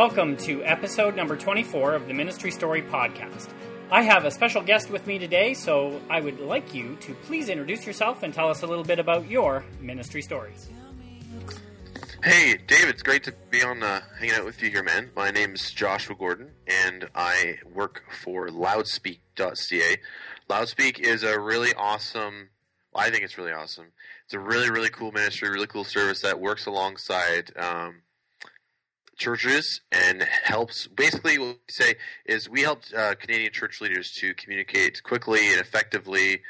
Welcome to episode number 24 of the Ministry Story Podcast. I have a special guest with me today, so I would like you to please introduce yourself and tell us a little bit about your ministry stories. Hey, David, it's great to be on uh, hanging out with you here, man. My name's Joshua Gordon, and I work for loudspeak.ca. Loudspeak is a really awesome, I think it's really awesome. It's a really, really cool ministry, really cool service that works alongside um, churches and helps. Basically, what we say is we help uh, Canadian church leaders to communicate quickly and effectively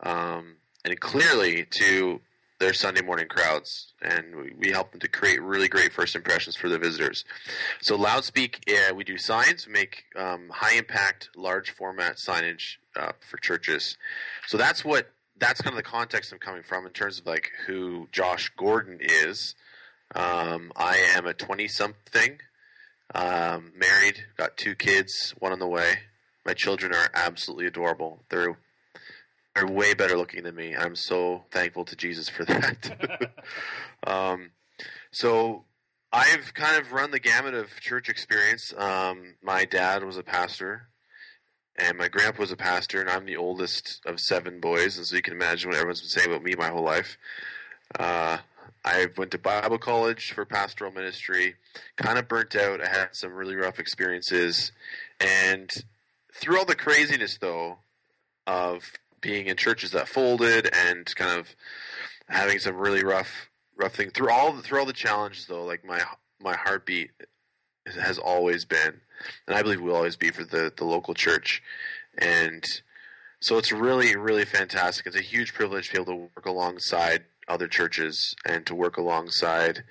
um, and clearly to their Sunday morning crowds, and we, we help them to create really great first impressions for the visitors. So Loudspeak, yeah, we do signs, make um, high impact, large format signage uh, for churches. So that's what that's kind of the context I'm coming from in terms of like who Josh Gordon is. Um, I am a 20 something, um, married, got two kids, one on the way. My children are absolutely adorable. They're are way better looking than me. I'm so thankful to Jesus for that. um, so I've kind of run the gamut of church experience. Um, my dad was a pastor, and my grandpa was a pastor, and I'm the oldest of seven boys, and so you can imagine what everyone's been saying about me my whole life. Uh, I went to Bible college for pastoral ministry, kind of burnt out. I had some really rough experiences, and through all the craziness, though, of being in churches that folded and kind of having some really rough rough thing through all the, through all the challenges though like my my heartbeat has always been and I believe will always be for the the local church. And so it's really really fantastic. It's a huge privilege to be able to work alongside other churches and to work alongside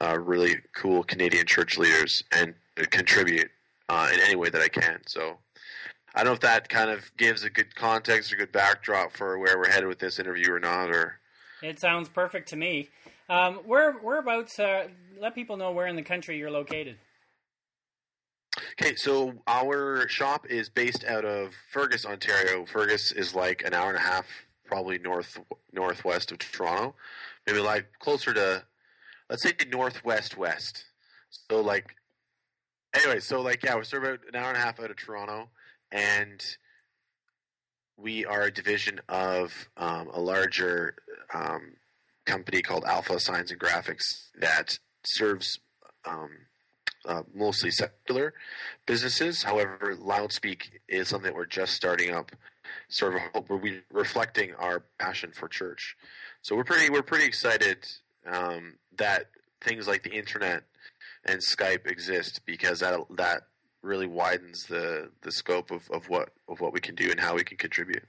uh, really cool Canadian church leaders and contribute uh, in any way that I can so I don't know if that kind of gives a good context or good backdrop for where we're headed with this interview or not. Or it sounds perfect to me. Um, where whereabouts? Uh, let people know where in the country you're located. Okay, so our shop is based out of Fergus, Ontario. Fergus is like an hour and a half, probably north northwest of Toronto, maybe like closer to, let's say northwest west. So like, anyway, so like yeah, we're sort of about an hour and a half out of Toronto and we are a division of um, a larger um, company called Alpha Signs and Graphics that serves um, uh, mostly secular businesses. However, Loudspeak is something that we're just starting up, sort of we reflecting our passion for church. So we're pretty we're pretty excited um, that things like the internet and Skype exist because that that really widens the the scope of, of what of what we can do and how we can contribute.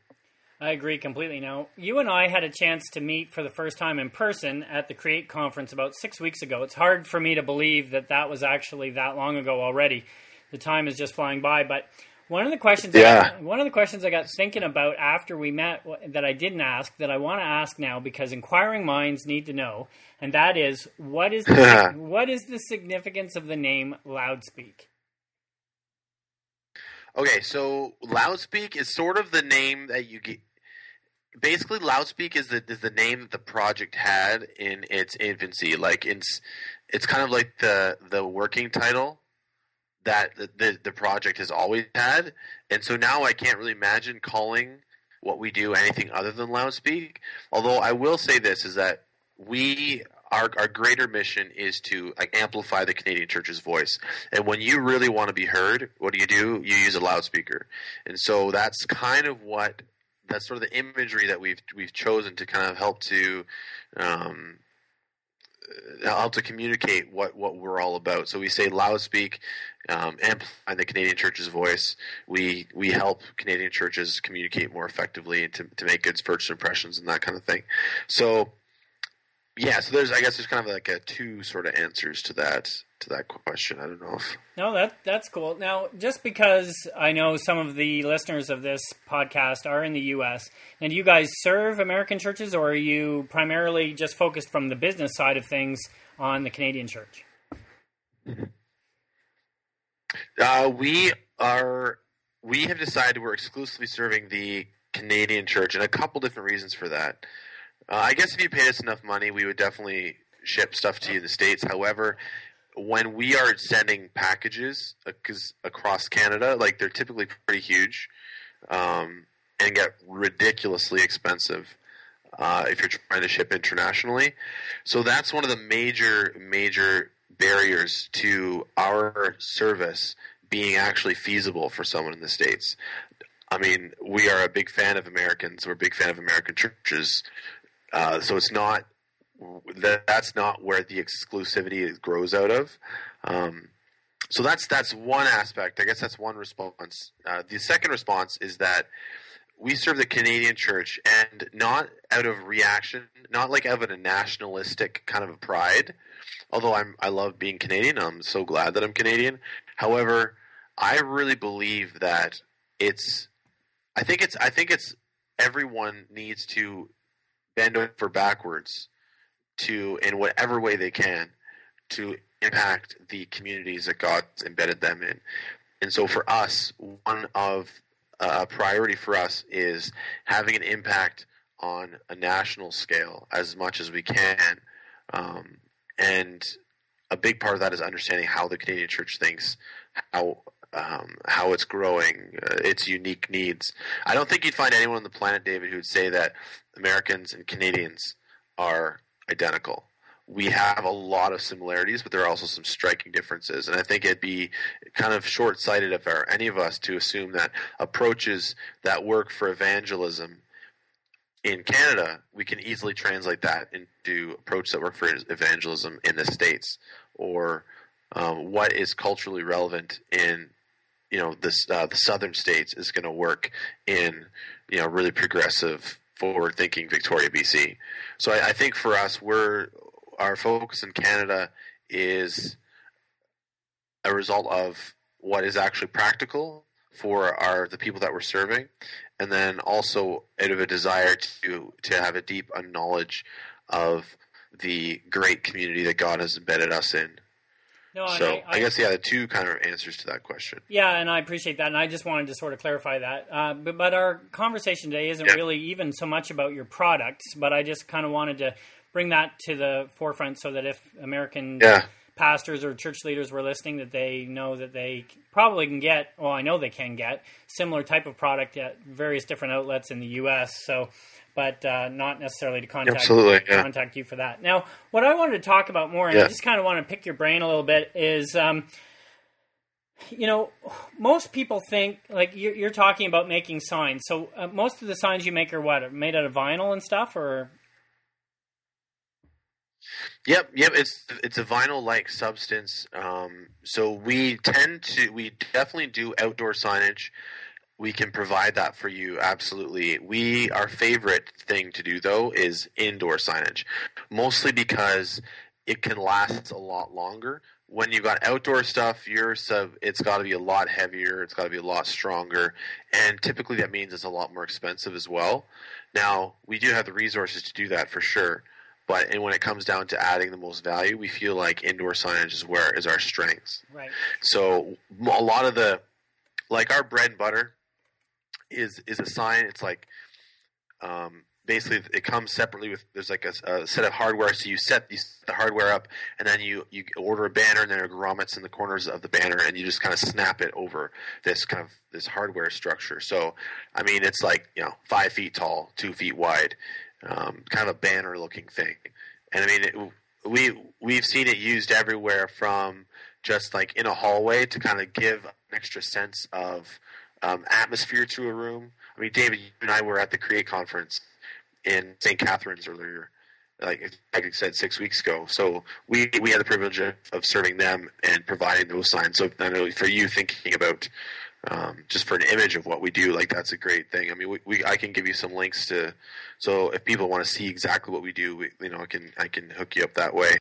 I agree completely. Now, you and I had a chance to meet for the first time in person at the Create conference about six weeks ago. It's hard for me to believe that that was actually that long ago already. The time is just flying by. But one of the questions, yeah. I, one of the questions I got thinking about after we met that I didn't ask that I want to ask now because inquiring minds need to know, and that is what is the, what is the significance of the name Loudspeak? Okay, so Loudspeak is sort of the name that you get. Basically, Loudspeak is the is the name that the project had in its infancy. Like it's it's kind of like the the working title that the, the, the project has always had, and so now I can't really imagine calling what we do anything other than Loudspeak. Although I will say this is that we our, our greater mission is to like, amplify the Canadian church's voice. And when you really want to be heard, what do you do? You use a loudspeaker. And so that's kind of what that's sort of the imagery that we've we've chosen to kind of help to um, help to communicate what, what we're all about. So we say loudspeak, um, amplify the Canadian church's voice. We we help Canadian churches communicate more effectively and to, to make good first impressions and that kind of thing. So yeah, so there's I guess there's kind of like a two sort of answers to that to that question. I don't know if No, that that's cool. Now, just because I know some of the listeners of this podcast are in the US, and you guys serve American churches or are you primarily just focused from the business side of things on the Canadian church? Uh, we are we have decided we're exclusively serving the Canadian church and a couple different reasons for that. Uh, I guess if you paid us enough money, we would definitely ship stuff to you in the states. However, when we are sending packages because across Canada, like they're typically pretty huge um, and get ridiculously expensive uh, if you're trying to ship internationally. So that's one of the major major barriers to our service being actually feasible for someone in the states. I mean, we are a big fan of Americans. We're a big fan of American churches. Uh, so it's not that that's not where the exclusivity grows out of. Um, so that's that's one aspect. I guess that's one response. Uh, the second response is that we serve the Canadian church, and not out of reaction, not like out of a nationalistic kind of pride. Although I'm I love being Canadian, I'm so glad that I'm Canadian. However, I really believe that it's. I think it's. I think it's. Everyone needs to bend over backwards to, in whatever way they can, to impact the communities that God's embedded them in. And so for us, one of uh, a uh, priority for us is having an impact on a national scale as much as we can. Um, and a big part of that is understanding how the Canadian church thinks, how um, how it's growing, uh, its unique needs. I don't think you'd find anyone on the planet, David, who would say that Americans and Canadians are identical. We have a lot of similarities, but there are also some striking differences. And I think it'd be kind of short sighted of our, any of us to assume that approaches that work for evangelism in Canada, we can easily translate that into approaches that work for evangelism in the States, or um, what is culturally relevant in you know this uh, the southern states is going to work in you know really progressive forward thinking Victoria, BC. So I, I, think for us, we're our focus in Canada is a result of what is actually practical for our the people that we're serving, and then also out of a desire to to have a deep knowledge of the great community that God has embedded us in. No, so I, I, I, guess yeah, the two kind of answers to that question. Yeah, and I appreciate that, and I just wanted to sort of clarify that. Uh, but, but, our conversation today isn't yeah. really even so much about your products, but I just kind of wanted to bring that to the forefront so that if American yeah. pastors or church leaders were listening, that they know that they probably can get. Well, I know they can get similar type of product at various different outlets in the U.S. So but uh, not necessarily to contact Absolutely, yeah. contact you for that. Now, what I wanted to talk about more, and yeah. I just kind of want to pick your brain a little bit, is um, you know, most people think like you're, you're talking about making signs. So uh, most of the signs you make are what made out of vinyl and stuff, or Yep, yep. It's it's a vinyl like substance. Um, so we tend to we definitely do outdoor signage we can provide that for you absolutely. We our favorite thing to do though is indoor signage mostly because it can last a lot longer. When you've got outdoor stuff your sub it's got to be a lot heavier it's got to be a lot stronger and typically that means it's a lot more expensive as well. Now we do have the resources to do that for sure but and when it comes down to adding the most value we feel like indoor signage is where is our strengths. Right. So a lot of the like our bread and butter is is a sign. It's like um, basically it comes separately with there's like a, a, set of hardware. So you set, the hardware up, and then you you order a banner, and then there are grommets in the corners of the banner, and you just kind of snap it over this kind of this hardware structure. So I mean, it's like you know five feet tall, two feet wide, um, kind of a banner looking thing. And I mean, it, we we've seen it used everywhere from just like in a hallway to kind of give an extra sense of um, atmosphere to a room. I mean, David, you and I were at the Create conference in St. Catharines earlier, like, I said, six weeks ago. So we we had the privilege of, of serving them and providing those signs. So I know for you thinking about um, just for an image of what we do, like that's a great thing. I mean, we, we I can give you some links to, so if people want to see exactly what we do, we, you know, I can I can hook you up that way.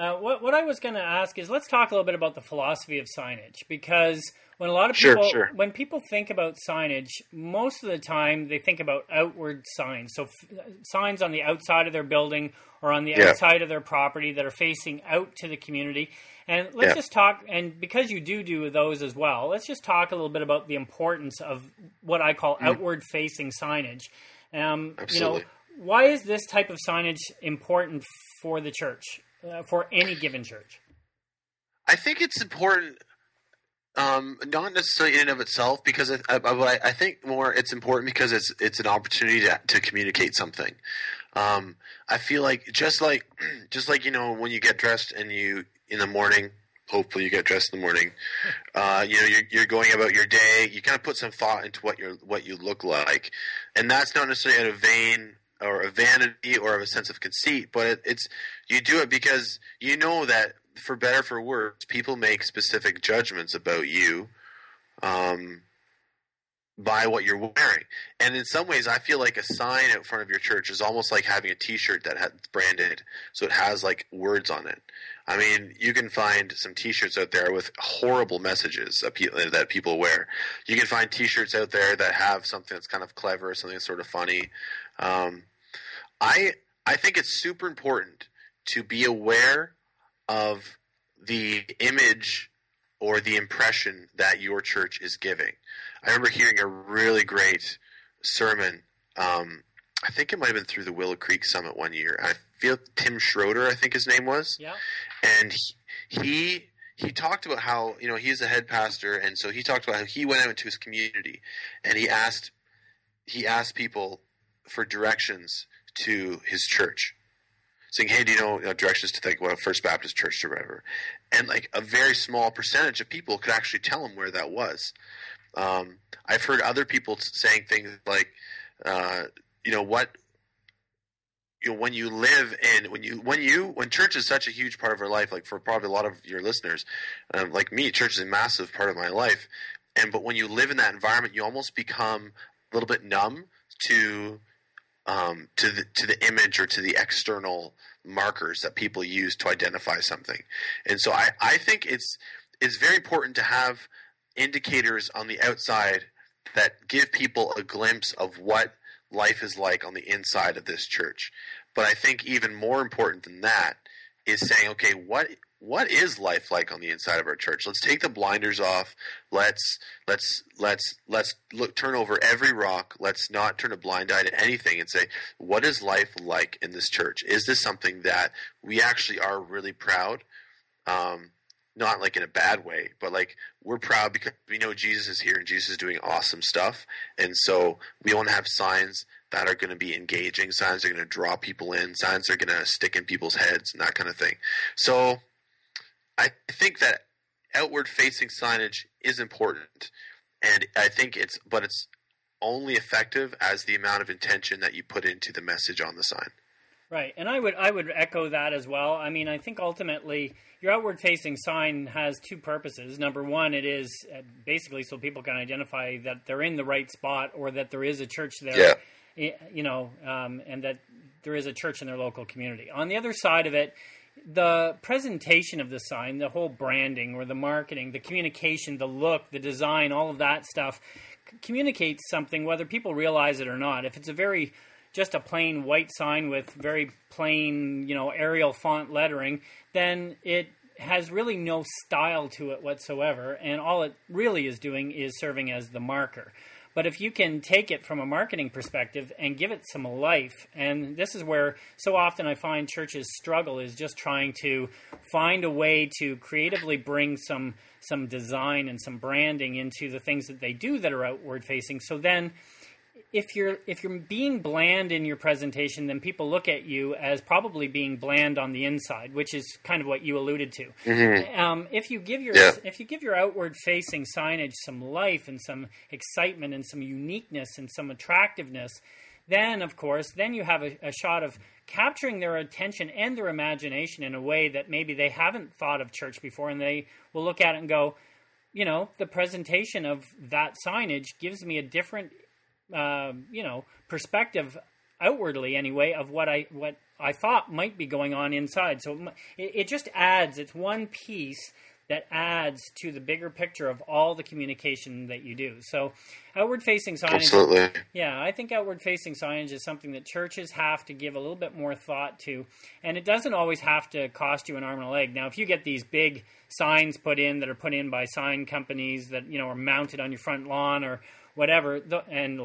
Uh, what what I was going to ask is let's talk a little bit about the philosophy of signage because when a lot of people sure, sure. when people think about signage most of the time they think about outward signs so f- signs on the outside of their building or on the yeah. outside of their property that are facing out to the community and let's yeah. just talk and because you do do those as well let's just talk a little bit about the importance of what i call mm. outward facing signage um, you know why is this type of signage important for the church uh, for any given church I think it's important. Um, not necessarily in and of itself, because I, I, but I, I think more it's important because it's it's an opportunity to, to communicate something. Um, I feel like just like just like you know when you get dressed and you in the morning hopefully you get dressed in the morning. Uh, you know, you're, you're, going about your day. You kind of put some thought into what you what you look like, and that's not necessarily out of vain or a vanity or of a sense of conceit, but it, it's you do it because you know that for better for worse, people make specific judgments about you. Um, by what you're wearing. And in some ways, I feel like a sign out front of your church is almost like having a T-shirt that has branded, so it has like words on it. I mean, you can find some T-shirts out there with horrible messages that people wear. You can find T-shirts out there that have something that's kind of clever, something that's sort of funny. Um, I I think it's super important to be aware of the image or the impression that your church is giving. I remember hearing a really great sermon. Um, I think it might have been through the Willow Creek Summit one year. I feel Tim Schroeder, I think his name was. Yeah. And he, he he talked about how you know he's a head pastor, and so he talked about how he went out into his community, and he asked he asked people for directions to his church, saying, "Hey, do you know, know directions to think well First Baptist Church or whatever?" And like a very small percentage of people could actually tell him where that was. Um, I've heard other people saying things like, uh, you know, what, you know, when you live in, when you, when you, when church is such a huge part of our life, like for probably a lot of your listeners, um, like me, church is a massive part of my life. And, but when you live in that environment, you almost become a little bit numb to, um, to the, to the image or to the external markers that people use to identify something. And so I, I think it's, it's very important to have indicators on the outside that give people a glimpse of what life is like on the inside of this church. But I think even more important than that is saying, okay, what what is life like on the inside of our church? Let's take the blinders off. Let's let's let's let's look turn over every rock. Let's not turn a blind eye to anything and say, what is life like in this church? Is this something that we actually are really proud? Um, not like in a bad way, but like we're proud because we know Jesus is here and Jesus is doing awesome stuff. And so we want to have signs that are going to be engaging, signs are going to draw people in, signs are going to stick in people's heads and that kind of thing. So I think that outward facing signage is important. And I think it's, but it's only effective as the amount of intention that you put into the message on the sign. Right, and I would I would echo that as well. I mean, I think ultimately your outward facing sign has two purposes. Number one, it is uh, basically so people can identify that they're in the right spot or that there is a church there. Yeah. You know, um, and that there is a church in their local community. On the other side of it, the presentation of the sign, the whole branding or the marketing, the communication, the look, the design, all of that stuff communicates something whether people realize it or not. If it's a very just a plain white sign with very plain, you know, Arial font lettering, then it has really no style to it whatsoever, and all it really is doing is serving as the marker. But if you can take it from a marketing perspective and give it some life, and this is where so often I find churches struggle is just trying to find a way to creatively bring some some design and some branding into the things that they do that are outward facing. So then if you're if you're being bland in your presentation, then people look at you as probably being bland on the inside, which is kind of what you alluded to. Mm-hmm. Um, if you give your yeah. if you give your outward facing signage some life and some excitement and some uniqueness and some attractiveness, then of course then you have a, a shot of capturing their attention and their imagination in a way that maybe they haven't thought of church before, and they will look at it and go, you know, the presentation of that signage gives me a different uh, you know perspective outwardly anyway of what I what I thought might be going on inside. So it, it, just adds. It's one piece that adds to the bigger picture of all the communication that you do. So outward facing signage. Absolutely. Yeah, I think outward facing signage is something that churches have to give a little bit more thought to, and it doesn't always have to cost you an arm and a leg. Now, if you get these big signs put in that are put in by sign companies that you know are mounted on your front lawn or whatever, and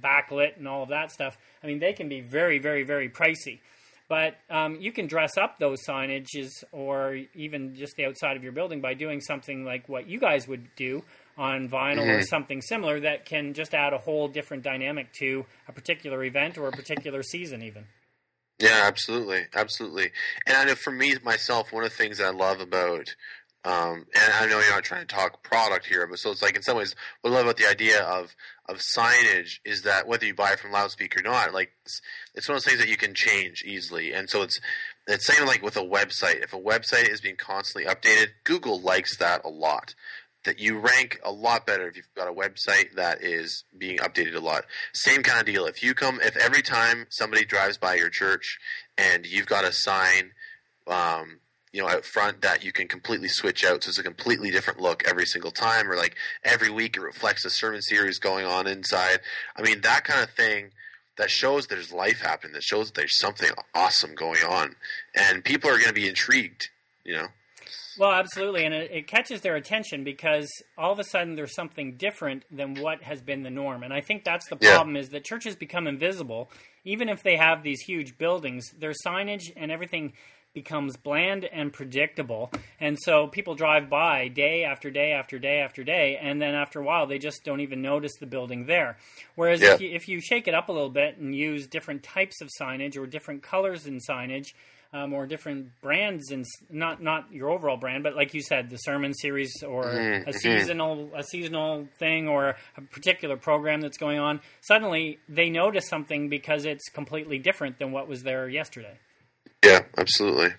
backlit and all of that stuff. I mean, they can be very, very, very pricey. But um, you can dress up those signages or even just the outside of your building by doing something like what you guys would do on vinyl mm-hmm. or something similar that can just add a whole different dynamic to a particular event or a particular season, even. Yeah, absolutely, absolutely. And I know for me myself, one of the things I love about um, and I know you're not trying to talk product here, but so it's like in some ways, what I love about the idea of of signage is that whether you buy it from loudspeaker or not, like it's, it's one of those things that you can change easily. And so it's it's same like with a website. If a website is being constantly updated, Google likes that a lot. That you rank a lot better if you've got a website that is being updated a lot. Same kind of deal. If you come, if every time somebody drives by your church and you've got a sign um, you know out front that you can completely switch out. So it's a completely different look every single time or like every week it reflects a sermon series going on inside. I mean that kind of thing that shows there's life happening. That shows that there's something awesome going on. And people are going to be intrigued you know? Well absolutely. And it, it, catches their attention because all of a sudden there's something different than what has been the norm. And i think that's the problem yeah. is that churches become invisible. Even if they have these huge buildings their signage and everything becomes bland and predictable. And so people drive by day after day after day after day, and then after a while, they just don't even notice the building there. Whereas yeah. if, you, if you shake it up a little bit and use different types of signage or different colors in signage, um, or different brands and not not your overall brand, but like you said, the sermon series or mm-hmm. a seasonal a seasonal thing or a particular program that's going on. Suddenly, they notice something because it's completely different than what was there yesterday. Yeah, absolutely.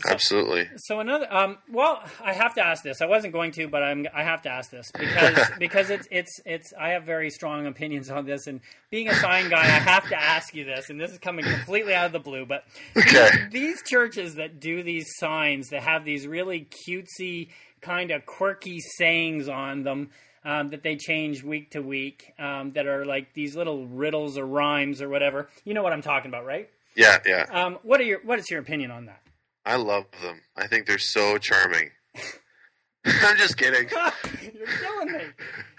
So, Absolutely. So another, um, well, I have to ask this. I wasn't going to, but I'm, I have to ask this because because it's it's it's. I have very strong opinions on this, and being a sign guy, I have to ask you this. And this is coming completely out of the blue, but okay. these churches that do these signs that have these really cutesy, kind of quirky sayings on them. Um, that they change week to week, um, that are like these little riddles or rhymes or whatever. You know what I'm talking about, right? Yeah, yeah. Um, what are your What is your opinion on that? I love them. I think they're so charming. I'm just kidding. You're killing me.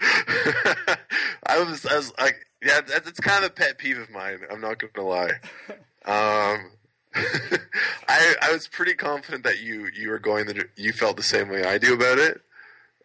I was, I was like, yeah, that's, that's kind of a pet peeve of mine. I'm not going to lie. Um, I I was pretty confident that you you were going that you felt the same way I do about it.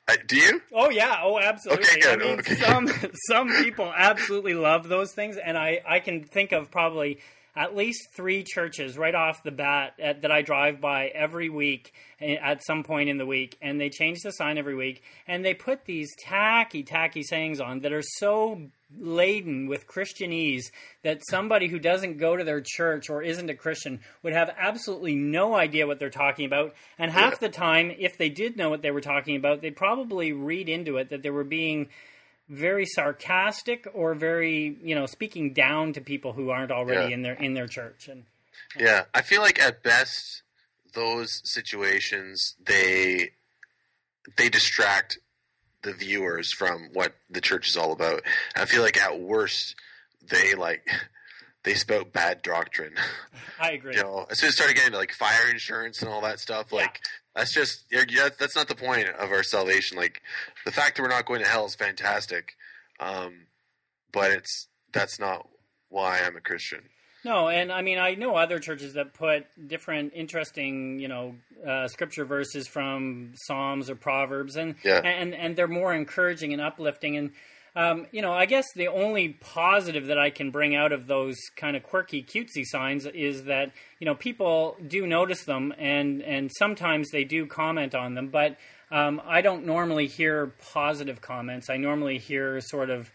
I, do you? Oh yeah, oh absolutely. Okay, good. I mean, okay. some some people absolutely love those things, and I I can think of probably at least three churches right off the bat at, that I drive by every week eh, at some point in the week, and they change the sign every week, and they put these tacky, tacky sayings on that are so laden with Christianese that somebody who doesn't go to their church or isn't a Christian would have absolutely no idea what they're talking about. And half yeah. the time, if they did know what they were talking about, they'd probably read into it that they were being very sarcastic or very you know speaking down to people who aren't already yeah. in their in their church and, and yeah i feel like at best those situations they they distract the viewers from what the church is all about. I feel like at worst they like they spout bad doctrine. I agree. You know as soon as started getting to like fire insurance and all that stuff like that's just that's not the point of our salvation. Like the fact that we're not going to hell is fantastic, um, but it's that's not why I'm a Christian. No, and I mean I know other churches that put different interesting, you know, uh, scripture verses from Psalms or Proverbs, and yeah. and and they're more encouraging and uplifting. And um, you know, I guess the only positive that I can bring out of those kind of quirky, cutesy signs is that you know people do notice them, and and sometimes they do comment on them. But um, I don't normally hear positive comments. I normally hear sort of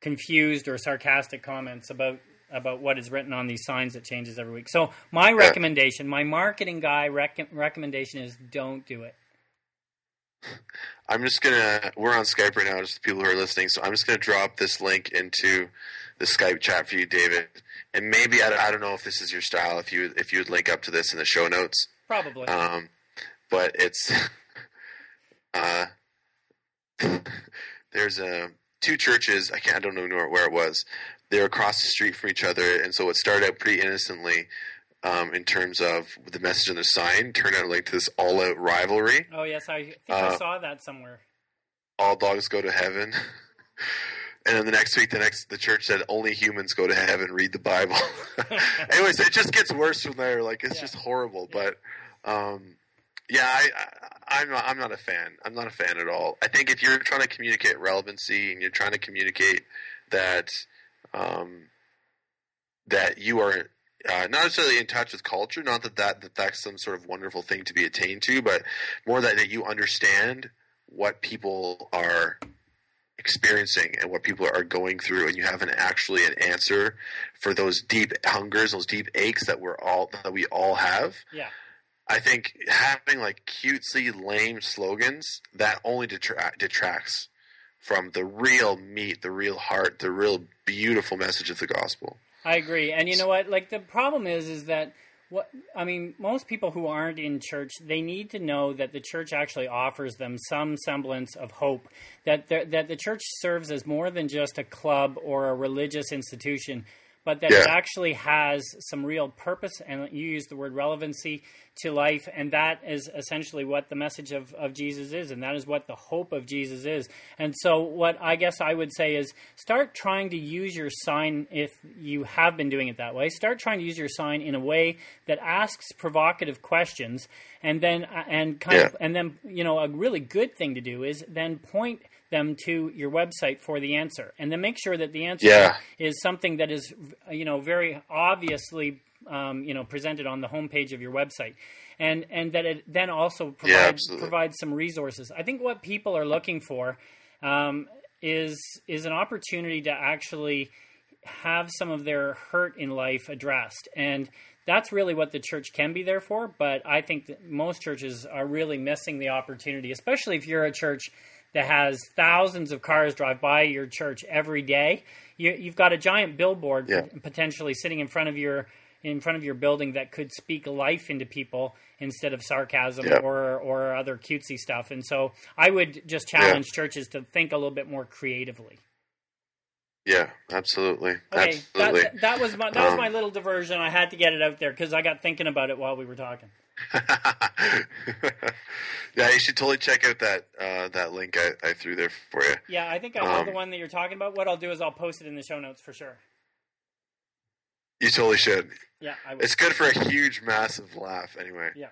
confused or sarcastic comments about about what is written on these signs that changes every week. So my recommendation, my marketing guy rec- recommendation is don't do it. I'm just gonna. We're on Skype right now, just the people who are listening. So I'm just gonna drop this link into the Skype chat for you, David. And maybe I, I don't know if this is your style. If you if you would link up to this in the show notes, probably. Um, but it's uh, there's a uh, two churches. I can't. I don't know where it was. They're across the street from each other, and so it started out pretty innocently um, in terms of the message on the sign turned out like this all-out rivalry. Oh yes, I think uh, I saw that somewhere. All dogs go to heaven. and then the next week, the next the church said only humans go to heaven. Read the Bible. Anyways, it just gets worse from there. Like it's yeah. just horrible. Yeah. But um, yeah, I, I, am not. I'm not a fan. I'm not a fan at all. I think if you're trying to communicate relevancy and you're trying to communicate that um, that you are uh, not necessarily in touch with culture, not that, that that that's some sort of wonderful thing to be attained to, but more that, that you understand what people are experiencing and what people are going through and you have an actually an answer for those deep hungers those deep aches that we're all that we all have. Yeah. I think having like cutesy lame slogans that only detra- detracts from the real meat the real heart the real beautiful message of the gospel i agree and you know what like the problem is is that what I mean, most people who aren't in church, they need to know that the church actually offers them some semblance of hope. That that the church serves as more than just a club or a religious institution, but that yeah. it actually has some real purpose. And you use the word relevancy to life, and that is essentially what the message of, of Jesus is, and that is what the hope of Jesus is. And so, what I guess I would say is start trying to use your sign if you have been doing it that way. Start trying to use your sign in a way that asks provocative questions, and then uh, and kind yeah. of and then you know a really good thing to do is then point them to your website for the answer, and then make sure that the answer yeah. is something that is you know very obviously um, you know presented on the homepage of your website, and and that it then also provides yeah, provides some resources. I think what people are looking for um, is is an opportunity to actually have some of their hurt in life addressed and that's really what the church can be there for but i think that most churches are really missing the opportunity especially if you're a church that has thousands of cars drive by your church every day you, have got a giant billboard yeah. potentially sitting in front of your in front of your building that could speak life into people instead of sarcasm yep. or or other cutesy stuff. And so I would just challenge yeah. churches to think a little bit more creatively. Yeah, absolutely. Okay, absolutely. That, that was my that was my um, little diversion. I had to get it out there because I got thinking about it while we were talking. yeah, you should totally check out that uh, that link I, I, threw there for you. Yeah, I think I know um, the one that you're talking about. What I'll do is I'll post it in the show notes for sure. You totally should. Yeah, it's good for a huge, massive laugh. Anyway. Yeah.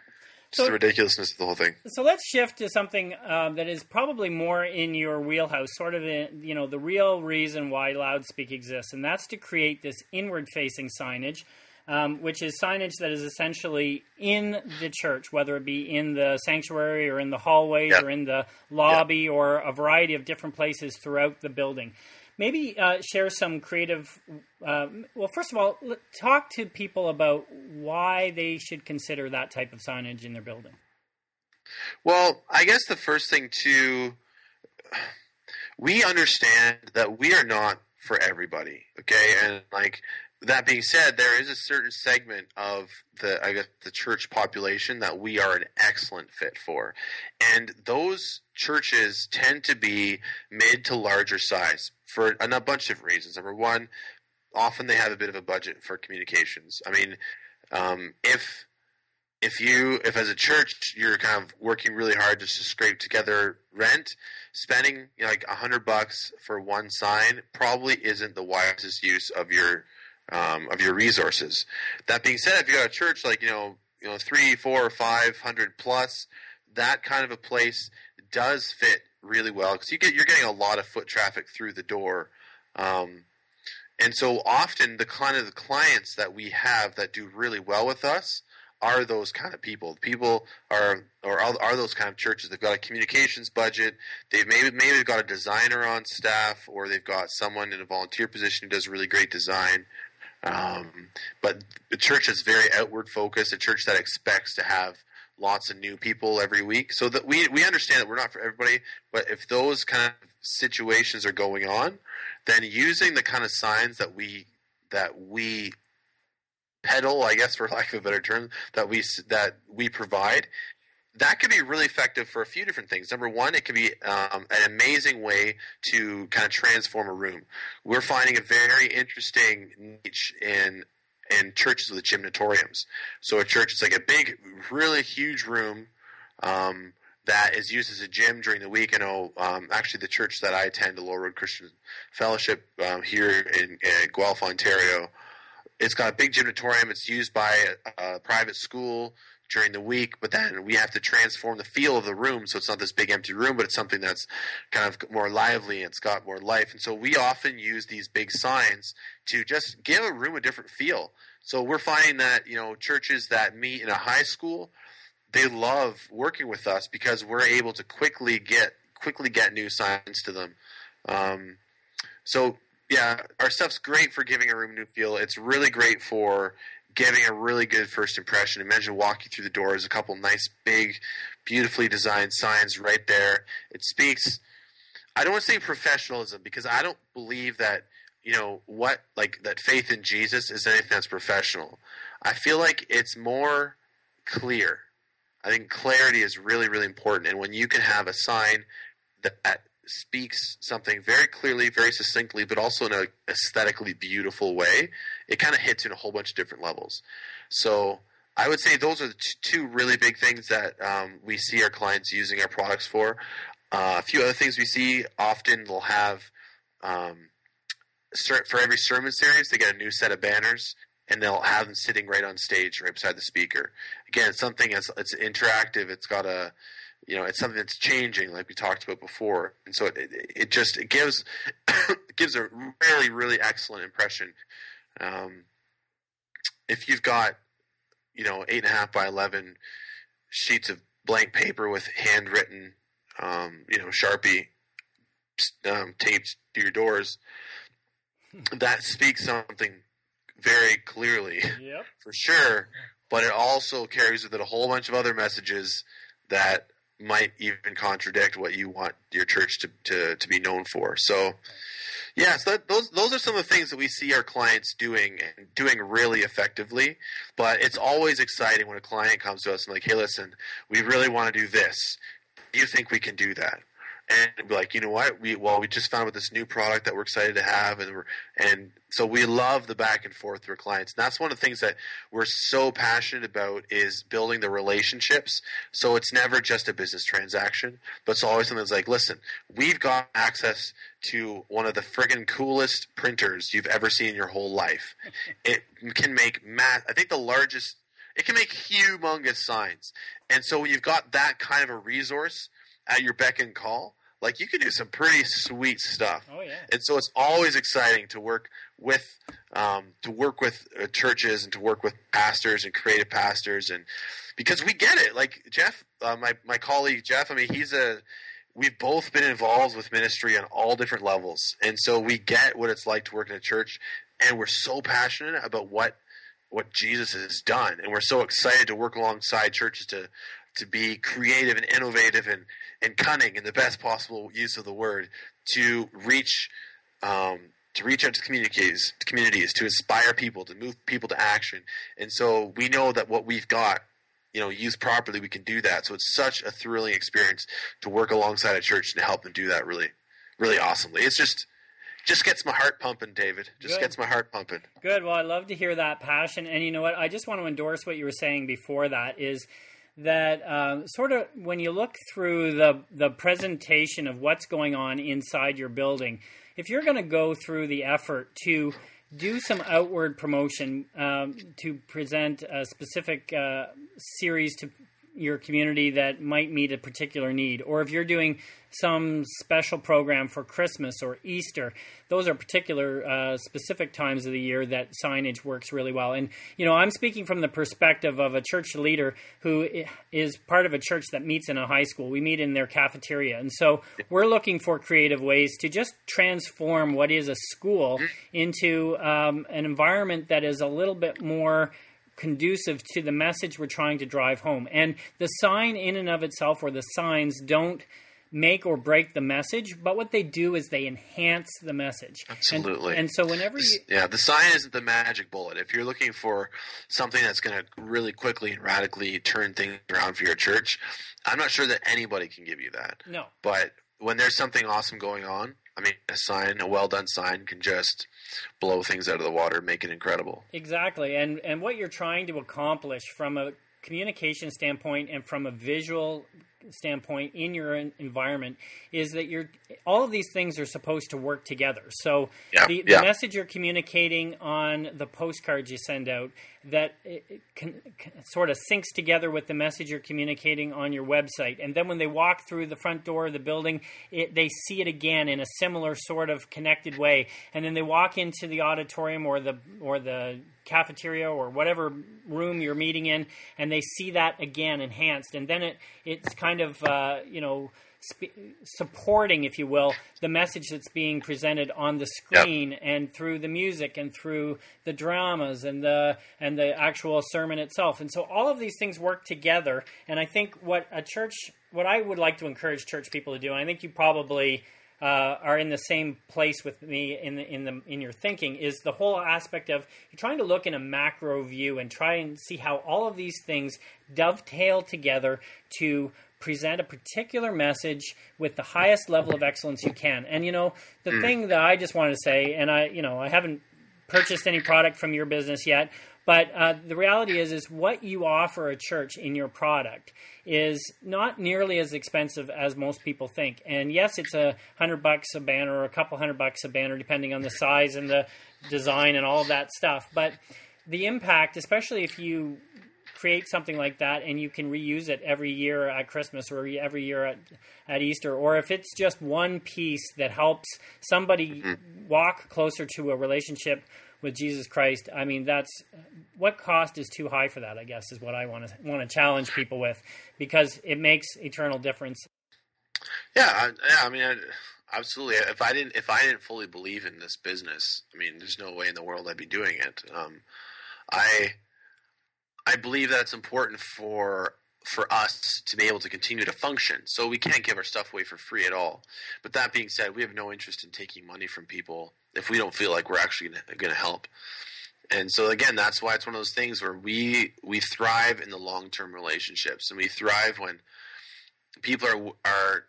Just so, the ridiculousness of the whole thing. So let's shift to something um, that is probably more in your wheelhouse, sort of, in, you know, the real reason why Loudspeak exists, and that's to create this inward-facing signage, um, which is signage that is essentially in the church, whether it be in the sanctuary or in the hallways yep. or in the lobby yep. or a variety of different places throughout the building maybe uh, share some creative. Uh, well, first of all, talk to people about why they should consider that type of signage in their building. Well, I guess the first thing to we understand that we are not for everybody, okay, and like that being said, there is a certain segment of the I guess the church population that we are an excellent fit for, and those churches tend to be mid to larger size for a bunch of reasons. Number one, often they have a bit of a budget for communications. I mean, um, if if you if as a church you're kind of working really hard just to scrape together rent, spending you know, like a hundred bucks for one sign probably isn't the wisest use of your um, of your resources. That being said, if you got a church like you know you know three, four, five hundred plus, that kind of a place does fit really well because you get you're getting a lot of foot traffic through the door. Um, and so often the kind of the clients that we have that do really well with us are those kind of people. People are or are those kind of churches. They've got a communications budget. They've maybe maybe they've got a designer on staff, or they've got someone in a volunteer position who does really great design. Um, but the church is very outward focused, a church that expects to have lots of new people every week. So that we we understand that we're not for everybody, but if those kind of situations are going on, then using the kind of signs that we that we peddle, I guess for lack of a better term, that we that we provide that could be really effective for a few different things. Number one, it could be um, an amazing way to kind of transform a room. We're finding a very interesting niche in in churches with gymnatoriums. So a church is like a big, really huge room um, that is used as a gym during the week. I know um, actually the church that I attend, the Lower Road Christian Fellowship um, here in, in Guelph, Ontario, it's got a big gymnatorium. It's used by a, a private school during the week, but then we have to transform the feel of the room so it's not this big empty room, but it's something that's kind of more lively. And it's got more life, and so we often use these big signs to just give a room a different feel. So we're finding that you know churches that meet in a high school, they love working with us because we're able to quickly get quickly get new signs to them. Um, so yeah, our stuff's great for giving a room a new feel. It's really great for giving a really good first impression. Imagine walking through the doors, a couple nice, big, beautifully designed signs right there. It speaks. I don't want to say professionalism because I don't believe that you know what like that faith in Jesus is anything that's professional. I feel like it's more clear. I think clarity is really really important, and when you can have a sign that speaks something very clearly, very succinctly, but also in an aesthetically beautiful way, it kind of hits in a whole bunch of different levels. So I would say those are the two really big things that um, we see our clients using our products for. Uh, a few other things we see often they'll have um, for every sermon series they get a new set of banners and they'll have them sitting right on stage right beside the speaker. Again, it's something that's it's interactive. It's got a you know, it's something that's changing, like we talked about before, and so it, it, it just it gives it gives a really really excellent impression. Um, if you've got you know eight and a half by eleven sheets of blank paper with handwritten, um, you know, sharpie um, taped to your doors, that speaks something very clearly, yep. for sure. But it also carries with it a whole bunch of other messages that might even contradict what you want your church to, to, to be known for. So, yeah, so that, those those are some of the things that we see our clients doing and doing really effectively. But it's always exciting when a client comes to us and like, hey, listen, we really want to do this. Do you think we can do that? And be like, you know what, we well, we just found with this new product that we're excited to have, and we're and so we love the back and forth with clients. And that's one of the things that we're so passionate about is building the relationships. So it's never just a business transaction, but it's always something that's like, listen, we've got access to one of the friggin' coolest printers you've ever seen in your whole life. It can make math. I think the largest. It can make humongous signs, and so when you've got that kind of a resource at your beck and call, like you can do some pretty sweet stuff. Oh yeah. And so it's always exciting to work with um, to work with uh, churches and to work with pastors and creative pastors and because we get it. Like Jeff, uh, my my colleague Jeff. I mean, he's a we've both been involved with ministry on all different levels, and so we get what it's like to work in a church, and we're so passionate about what what Jesus has done, and we're so excited to work alongside churches to to be creative and innovative and and cunning in the best possible use of the word to reach um, to reach out to communities, to communities, to inspire people, to move people to action. And so we know that what we've got, you know, used properly, we can do that. So it's such a thrilling experience to work alongside a church and to help them do that really, really awesomely. It's just just gets my heart pumping, David. Just Good. gets my heart pumping. Good. Well, I love to hear that passion. And you know what? I just want to endorse what you were saying before that is that uh, sort of when you look through the the presentation of what's going on inside your building, if you're going to go through the effort to do some outward promotion um, to present a specific uh, series to your community that might meet a particular need, or if you're doing some special program for Christmas or Easter, those are particular uh, specific times of the year that signage works really well. And you know, I'm speaking from the perspective of a church leader who is part of a church that meets in a high school. We meet in their cafeteria, and so we're looking for creative ways to just transform what is a school into um, an environment that is a little bit more conducive to the message we're trying to drive home. And the sign in and of itself, or the signs, don't make or break the message, but what they do is they enhance the message. Absolutely. And, and so whenever you yeah, the sign isn't the magic bullet. If you're looking for something that's going to really quickly and radically turn things around for your church, I'm not sure that anybody can give you that. No. But when there's something awesome going on, I mean, a sign, a well done sign, can just blow things out of the water, make it incredible. Exactly, and and what you're trying to accomplish from a communication standpoint and from a visual standpoint in your environment is that you're all of these things are supposed to work together. So yeah, the, yeah. the, message you're communicating on the postcards you send out that can, can sort of syncs together with the message you're communicating on your website, and then when they walk through the front door of the building, it, they see it again in a similar sort of connected way, and then they walk into the auditorium or the or the cafeteria or whatever room you're meeting in, and they see that again enhanced, and then it it's kind of uh, you know. Sp- supporting, if you will, the message that's being presented on the screen yep. and through the music and through the dramas and the and the actual sermon itself. And so all of these things work together. And I think what a church, what I would like to encourage church people to do, and I think you probably uh, are in the same place with me in the, in the in your thinking is the whole aspect of you're trying to look in a macro view and try and see how all of these things dovetail together to present a particular message with the highest level of excellence you can. And you know, the mm. thing that I just want to say, and I you know I haven't purchased any product from your business yet, but uh, the reality is, is what you offer a church in your product is not nearly as expensive as most people think. And yes, it's a hundred bucks a banner or a couple hundred bucks a banner, depending on the size and the design and all of that stuff. But the impact, especially if you create something like that and you can reuse it every year at Christmas or every year at, at Easter, or if it's just one piece that helps somebody mm-hmm. walk closer to a relationship with Jesus Christ, I mean, that's what cost is too high for that. I guess is what I want to want to challenge people with because it makes eternal difference. Yeah, I, yeah. I mean, I, absolutely. If I didn't, if I didn't fully believe in this business, I mean, there's no way in the world I'd be doing it. Um, I, I believe that it's important for for us to be able to continue to function. So we can't give our stuff away for free at all. But that being said, we have no interest in taking money from people if we don't feel like we're actually going to help. And so again, that's why it's one of those things where we we thrive in the long term relationships, and we thrive when people are are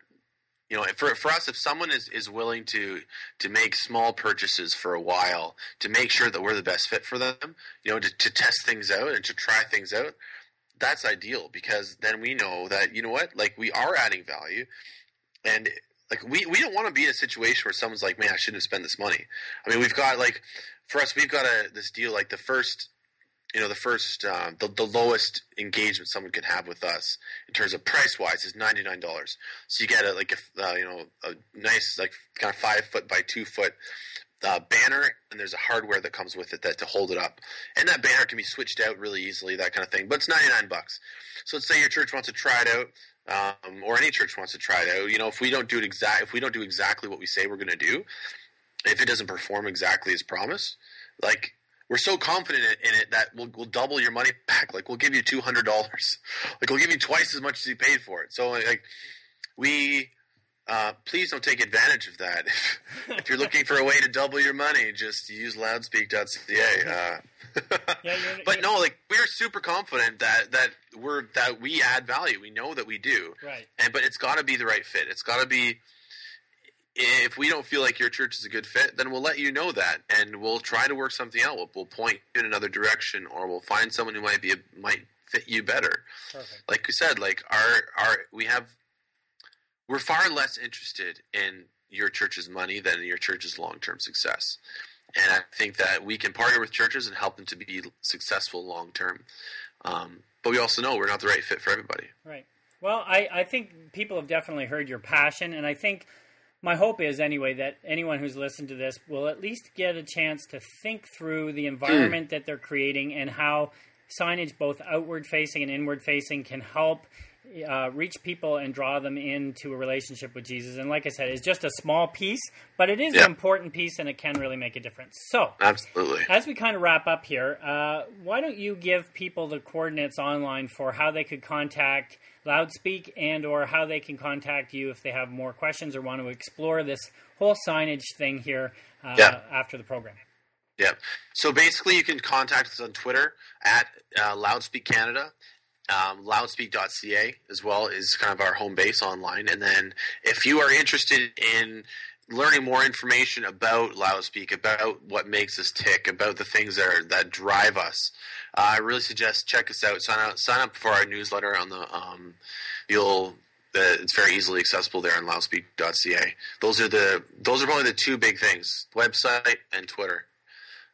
you know for for us if someone is is willing to to make small purchases for a while to make sure that we're the best fit for them, you know, to, to test things out and to try things out, that's ideal because then we know that you know what, like we are adding value, and like we we don't want to be in a situation where someone's like, man, I shouldn't have spent this money. I mean, we've got like for us, we've got a this deal like the first. You know the first, uh, the, the lowest engagement someone can have with us in terms of price wise is ninety nine dollars. So you get a like a uh, you know a nice like kind of five foot by two foot uh, banner, and there's a hardware that comes with it that to hold it up. And that banner can be switched out really easily, that kind of thing. But it's 99 bucks. So let's say your church wants to try it out, um, or any church wants to try it out. You know, if we don't do it exact, if we don't do exactly what we say we're going to do, if it doesn't perform exactly as promised, like we're so confident in it that we'll, we'll double your money back. Like we'll give you two hundred dollars. Like we'll give you twice as much as you paid for it. So like we uh, please don't take advantage of that. If, if, you're looking for a way to double your money, just use loudspeak.ca. Uh, yeah, but no, like we're super confident that that we're that we add value. We know that we do. Right. And but it's got to be the right fit. It's got to be. If we don't feel like your church is a good fit, then we'll let you know that, and we'll try to work something out. We'll, we'll point you in another direction, or we'll find someone who might be might fit you better. Perfect. Like we said, like our our we have we're far less interested in your church's money than in your church's long term success. And I think that we can partner with churches and help them to be successful long term. Um, but we also know we're not the right fit for everybody. Right. Well, I, I think people have definitely heard your passion, and I think my hope is anyway that anyone who's listened to this will at least get a chance to think through the environment that they're creating and how signage, both outward facing and inward facing, can help uh, reach people and draw them into a relationship with Jesus. And like I said, it's just a small piece, but it is yeah. an important piece, and it can really make a difference. So, absolutely. As we kind of wrap up here, uh, why don't you give people the coordinates online for how they could contact Loudspeak and or how they can contact you if they have more questions or want to explore this whole signage thing here uh, yeah. after the program. Yeah. So basically, you can contact us on Twitter at uh, Loudspeak Canada um, loudspeak.ca as well is kind of our home base online. And then if you are interested in learning more information about Loudspeak, about what makes us tick, about the things that are, that drive us, uh, I really suggest check us out. Sign up, sign up for our newsletter on the. Um, you'll the, it's very easily accessible there on loudspeak.ca. Those are the those are probably the two big things: website and Twitter.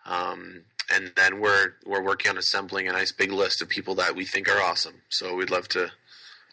Um, and then we're we're working on assembling a nice big list of people that we think are awesome. So we'd love to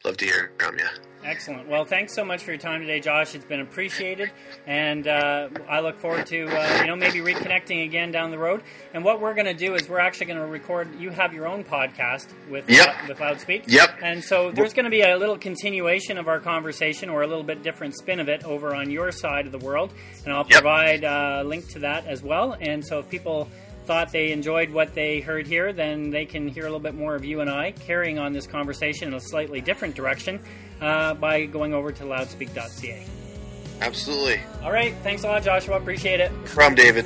love to hear from you. Excellent. Well, thanks so much for your time today, Josh. It's been appreciated, and uh, I look forward to uh, you know maybe reconnecting again down the road. And what we're going to do is we're actually going to record. You have your own podcast with Yep. uh, with Loudspeak. Yep. And so there's going to be a little continuation of our conversation, or a little bit different spin of it over on your side of the world, and I'll Yep. provide a link to that as well. And so if people thought they enjoyed what they heard here, then they can hear a little bit more of you and I carrying on this conversation in a slightly different direction uh, by going over to loudspeak.ca. Absolutely. All right, thanks a lot, Joshua. Appreciate it. From David.